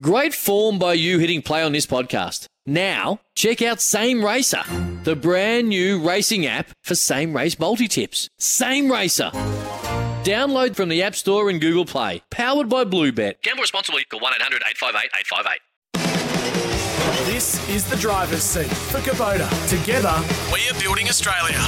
Great form by you hitting play on this podcast. Now, check out Same Racer, the brand new racing app for same race multi tips. Same Racer. Download from the App Store and Google Play. Powered by Bluebet. Gamble responsibly. Call 1 800 858 858. This is the driver's seat for Kubota. Together, we are building Australia.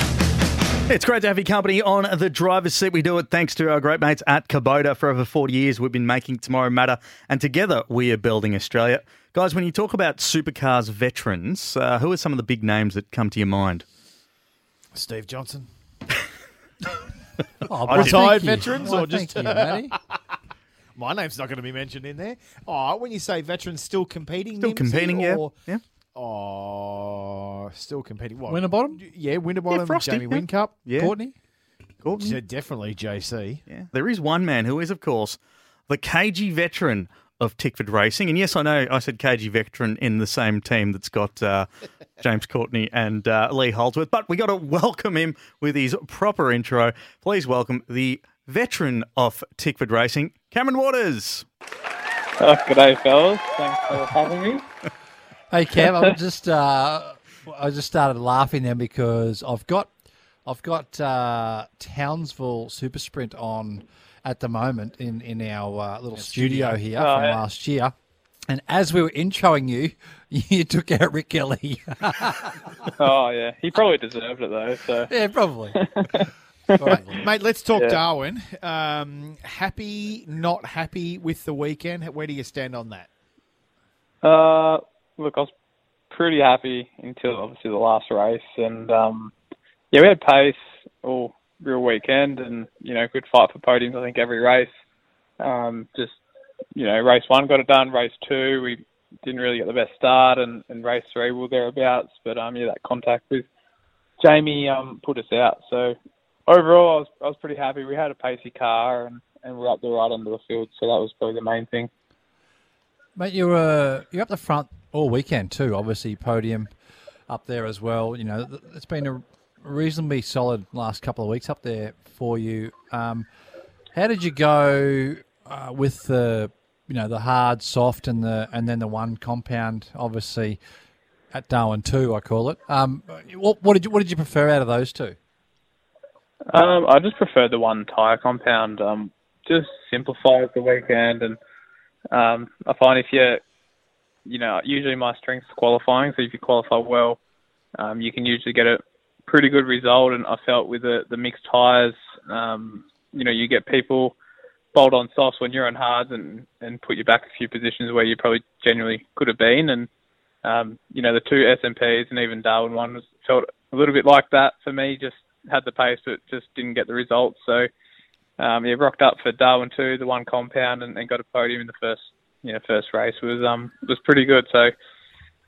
It's great to have your company on the driver's seat. We do it thanks to our great mates at Kubota. For over 40 years, we've been making tomorrow matter, and together we are building Australia. Guys, when you talk about supercars veterans, uh, who are some of the big names that come to your mind? Steve Johnson. Oh, I did. Retired thank veterans Why, or just thank you, Matty. My name's not going to be mentioned in there. Oh, when you say veterans still competing, Still Nimsy, competing, yeah. yeah. Oh, still competing. What? Winterbottom? Yeah, Winterbottom, Frosty, Jamie yeah. Whincup. Yeah. Courtney? Courtney? Yeah, definitely JC. Yeah. There is one man who is, of course, the KG veteran of Tickford Racing. And yes, I know I said KG veteran in the same team that's got uh, James Courtney and uh, Lee Holdsworth, but we got to welcome him with his proper intro. Please welcome the veteran of Tickford Racing, Cameron Waters. Oh, g'day, fellas. Thanks for having me. Hey Cam, I'm just uh, I just started laughing then because I've got I've got uh, Townsville Super Sprint on at the moment in in our uh, little studio, here Oh, from yeah. last year. And as we were introing you, you took out Rick Kelly. Oh, yeah. He probably deserved it, though. So, yeah, probably. Probably. Mate, let's talk Yeah. Darwin. Um, happy, not happy with the weekend? Where do you stand on that? uh, look, I was pretty happy until obviously the last race. And, um, yeah, we had pace all real weekend and, you know, good fight for podiums, I think, every race. Um, just, you know, race one got it done. Race two, we didn't really get the best start. And, and race three, we were thereabouts. But, um, yeah, that contact with Jamie um, put us out. So overall, I was I was pretty happy. We had a pacey car and and we're up the right end of the field, so that was probably the main thing. Mate, you were you're up the front all weekend too. Obviously, podium up there as well. You know, it's been a reasonably solid last couple of weeks up there for you. Um, how did you go uh, with the you know the hard, soft, and the and then the one compound? Obviously, at Darwin two, I call it. Um, what, what did you what did you prefer out of those two? Um, I just prefer the one tire compound. Um, just simplifies the weekend, and um, I find if you, you know, usually my strength's qualifying. So if you qualify well, um, you can usually get a pretty good result. And I felt with the the mixed tires, um, you know, you get people bolt on softs when you're on hards and and put you back a few positions where you probably genuinely could have been. And um, you know, the two SMPs and even Darwin one was felt a little bit like that for me. Just had the pace, but just didn't get the results. So, um, yeah, rocked up for Darwin two, the one compound, and, and got a podium in the first, you know, first race was um was pretty good. So,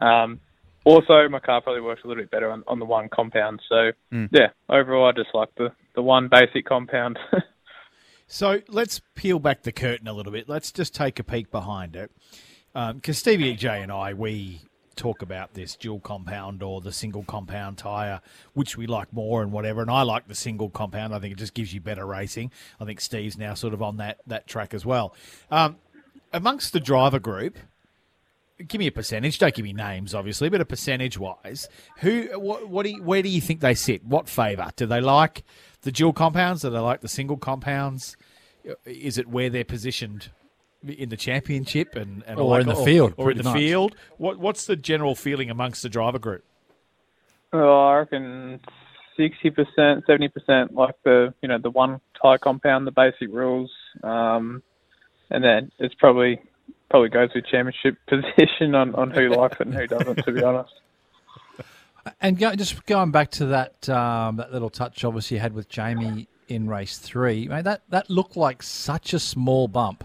um, also my car probably works a little bit better on, on the one compound. So, yeah, overall I just like the the one basic compound. So let's peel back the curtain a little bit. Let's just take a peek behind it. Because Stevie J and I, we talk about this dual compound or the single compound tyre, which we like more and whatever. And I like the single compound. I think it just gives you better racing. I think Steve's now sort of on that, that track as well. Um, amongst the driver group, give me a percentage. Don't give me names, obviously, but a percentage wise, who, what, what do you, where do you think they sit? What favour? Do they like the dual compounds? Do they like the single compounds? Is it where they're positioned in the championship and, and Or all in that- the field, or in the much. field? What what's the general feeling amongst the driver group? Oh, I reckon sixty percent, seventy percent like the you know the one tire compound, the basic rules, um, and then it's probably probably goes with championship position on, on who likes it and who doesn't. To be honest, And go, just going back to that um, that little touch, obviously you had with Jamie in race three, mate, that that looked like such a small bump,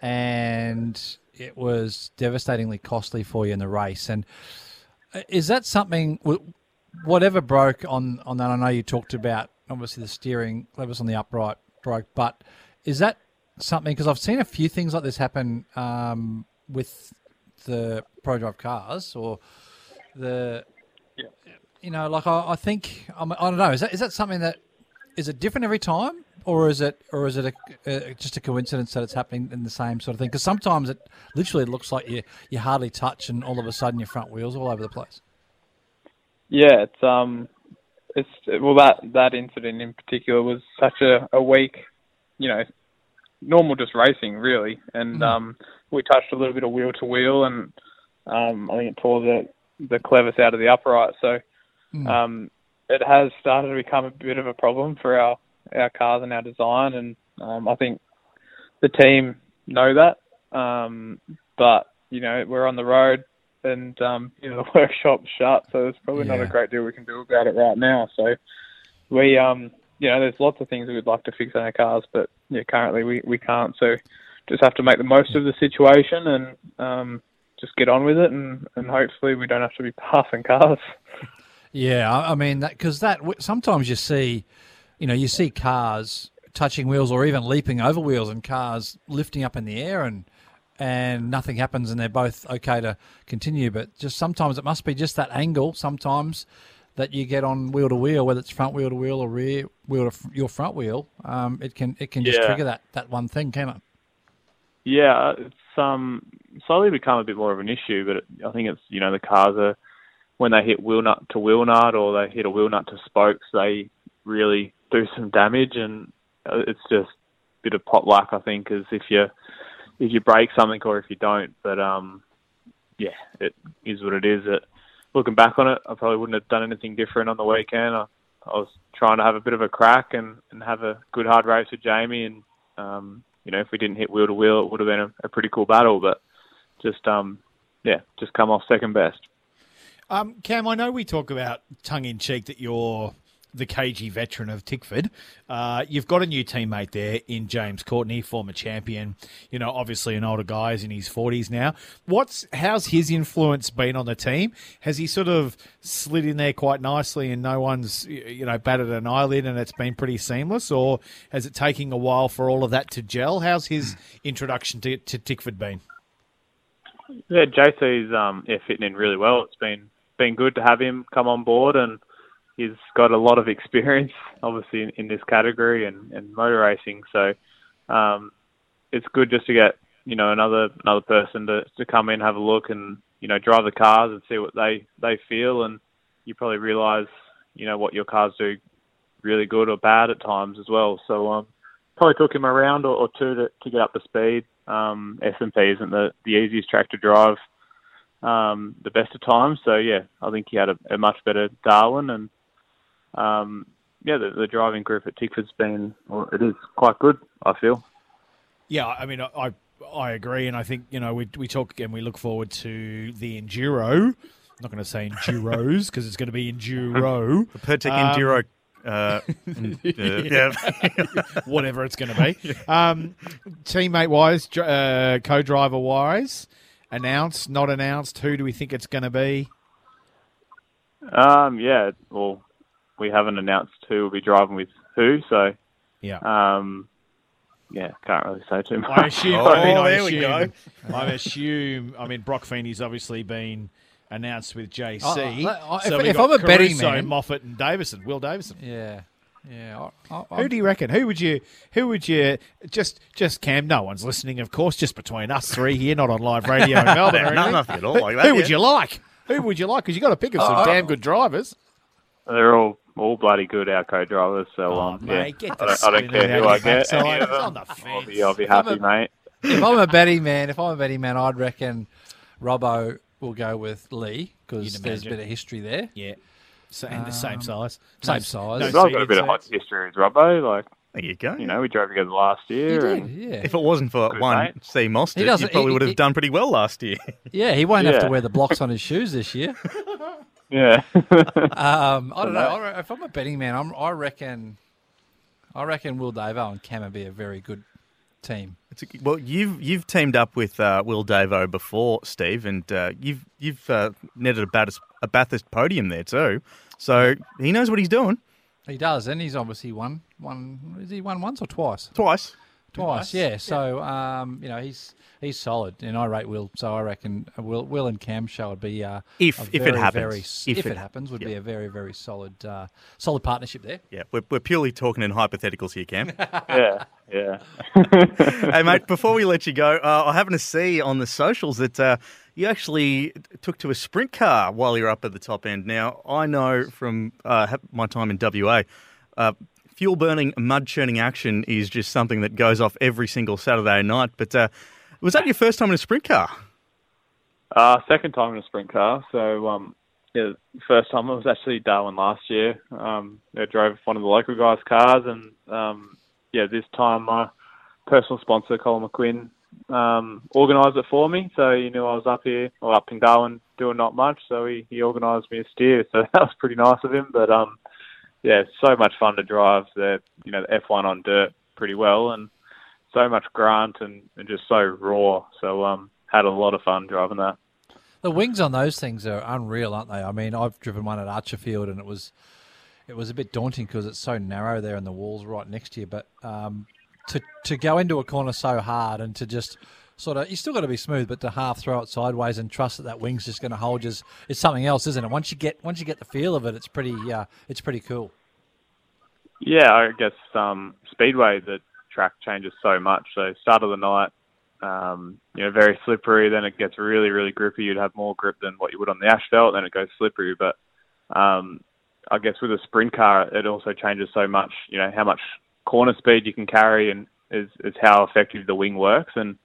and it was devastatingly costly for you in the race. And uh, is that something? Whatever broke on on that, I know you talked about obviously the steering levers on the upright broke, but is that something? Because I've seen a few things like this happen um, with the Prodrive cars or the. Yeah. You know, like I, I think I, I don't know. Is that is that something that is it different every time, or is it or is it a, just a coincidence that it's happening in the same sort of thing? Because sometimes it literally looks like you you hardly touch, and all of a sudden your front wheels all over the place. Yeah, it's um, it's well that that incident in particular was such a, a weak, you know, normal just racing really, and mm. um, we touched a little bit of wheel to wheel, and um, I think it tore the the clevis out of the upright, so. Mm. Um, it has started to become a bit of a problem for our our cars and our design, and um, I think the team know that. Um, but you know, we're on the road, and um, you know the workshop's shut, so there's probably yeah. not a great deal we can do about it right now. So we, um, you know, there's lots of things we'd like to fix on our cars, but yeah, currently we we can't. So just have to make the most of the situation and um, just get on with it, and and hopefully we don't have to be passing cars. Yeah, I mean that because that sometimes you see, you know, you see cars touching wheels or even leaping over wheels and cars lifting up in the air and and nothing happens and they're both okay to continue. But just sometimes it must be just that angle. Sometimes that you get on wheel to wheel, whether it's front wheel to wheel or rear wheel to your front wheel, um, it can it can just yeah. trigger that that one thing, can it? Yeah, it's um slowly become a bit more of an issue, but it, I think it's you know the cars are when they hit wheel nut to wheel nut or they hit a wheel nut to spokes, they really do some damage, and uh, it's just a bit of pot luck, I think, as if you if you break something or if you don't. But um, yeah, it is what it is. It, looking back on it, I probably wouldn't have done anything different on the weekend. I, I was trying to have a bit of a crack and, and have a good hard race with Jamie, and um, you know, if we didn't hit wheel to wheel, it would have been a, a pretty cool battle. But just um, yeah, just come off second best. Um, Cam, I know we talk about tongue in cheek that you're the KG veteran of Tickford. Uh, you've got a new teammate there in James Courtney, former champion. You know, obviously an older guy, is in his forties now. What's how's his influence been on the team? Has he sort of slid in there quite nicely, and no one's you know batted an eyelid, and it's been pretty seamless, or has it taken a while for all of that to gel? How's his introduction to, to Tickford been? Yeah, JC's um, yeah, fitting in really well. It's been been good to have him come on board, and he's got a lot of experience, obviously, in, in this category and, and motor racing. So um, it's good just to get you know another another person to to come in, have a look, and you know drive the cars and see what they they feel, and you probably realise you know what your cars do really good or bad at times as well. So um, probably took him a round or, or two to, to get up to speed. Um, SMP isn't the, the easiest track to drive um, the best of times. So yeah, I think he had a, a much better Darwin, and um, yeah, the, the, driving group at Tickford's been well, it is quite good. I feel. Yeah, I mean, I I agree, and I think you know we we talk and we look forward to the enduro. I'm not going to say enduros because it's going to be enduro. the Pirtek um, enduro uh, yeah, whatever it's going to be. Um, teammate wise, uh, co-driver wise, announced, not announced? Who do we think it's going to be? Um, yeah, well, we haven't announced who will be driving with who, so yeah. Um, yeah, can't really say too much. I assume. oh, I mean, I there assume, we go. I assume. I mean, Broc Feeney's obviously been announced with JC. Oh, so if, if I'm a Caruso, betting man, Moffat and Davison, Will Davison. Yeah. Yeah, I, I, who do you reckon? Who would you? Who would you? Just, just Cam. No one's listening, of course. Just between us three here, not on live radio in Melbourne. no, nothing at all like that. Who, would you like? Who would you like? Because you got to pick of some uh, damn good drivers. They're all all bloody good, our co-drivers. So, oh, um, mate, yeah, I don't, I don't care who I get. Any of them, I'll be, I'll be happy, a, mate. If I'm a betting man, if I'm a betting man, I'd reckon Robbo will go with Lee because there's a bit of history there. Yeah. So, and the same um, size. Same size. No, I've got a bit of hot history with Robbo. Like, there you go. You know, we drove together last year. Did, yeah. If it wasn't for one mate. C Moss, you probably he, would have he, done pretty well last year. Yeah, he won't yeah. have to wear the blocks on his shoes this year. yeah. um, I don't know. If I'm a betting man, I'm, i reckon, I reckon Will Davo and Cam would be a very good team. It's a, well, you've you've teamed up with uh, Will Davo before, Steve, and uh, you've you've uh, netted a Bathurst, a Bathurst podium there too. So he knows what he's doing. He does, and he's obviously won. One is he won once or twice? Twice. Twice, yeah. So um, you know he's he's solid, and I rate Will. So I reckon Will, Will and Cam show would be uh, if a if it happens, very, if, if it, it- happens, would yeah. be a very very solid uh, solid partnership there. Yeah, we're, we're purely talking in hypotheticals here, Cam. Yeah, yeah. hey, mate, before we let you go, uh, I happen to see on the socials that uh, you actually took to a sprint car while you're up at the top end. Now, I know from uh, my time in WA, uh, fuel burning, mud churning action is just something that goes off every single Saturday night. But uh, was that your first time in a sprint car? Uh, second time in a sprint car. So, um, yeah, first time I was actually Darwin last year. Um, I drove one of the local guys' cars, and um, yeah, this time my personal sponsor, Colin McQuinn, um, organised it for me. So he knew I was up here, or up in Darwin, doing not much. So he, he organised me a steer. So that was pretty nice of him. But um, yeah, so much fun to drive the you know the F1 on dirt pretty well, and so much grunt and, and just so raw. So um, had a lot of fun driving that. The wings on those things are unreal, aren't they? I mean, I've driven one at Archerfield, and it was it was a bit daunting because it's so narrow there, and the walls right next to you. But um, to to go into a corner so hard and to just sort of you still got to be smooth, but to half throw it sideways and trust that that wing's just going to hold you is, is something else, isn't it? Once you get once you get the feel of it, it's pretty uh, it's pretty cool. Yeah, I guess um, Speedway the track changes so much. So start of the night, um, you know, very slippery. Then it gets really, really grippy. You'd have more grip than what you would on the asphalt. Then it goes slippery. But um, I guess with a sprint car, it also changes so much. You know, how much corner speed you can carry, and is is how effective the wing works. And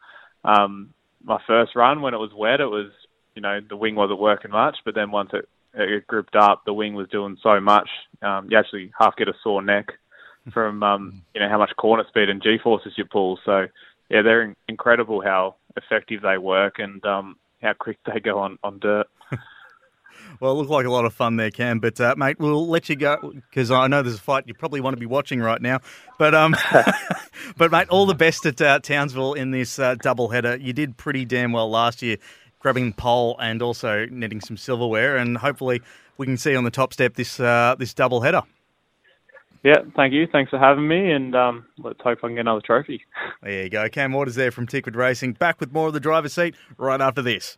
um, my first run when it was wet, it was you know the wing wasn't working much. But then once it it gripped up, the wing was doing so much. Um, you actually half get a sore neck from um, you know how much corner speed and G forces you pull. So yeah, they're in- incredible how effective they work and um, how quick they go on on dirt. Well, it looked like a lot of fun there, Cam. But uh, mate, we'll let you go because I know there's a fight you probably want to be watching right now. But um, but mate, all the best at uh, Townsville in this uh, double header. You did pretty damn well last year, grabbing pole and also netting some silverware, and hopefully we can see you on the top step this uh, this double header. Yeah, thank you. Thanks for having me, and um, let's hope I can get another trophy. There you go, Cam Waters there from Tickford Racing. Back with more of the driver's seat right after this.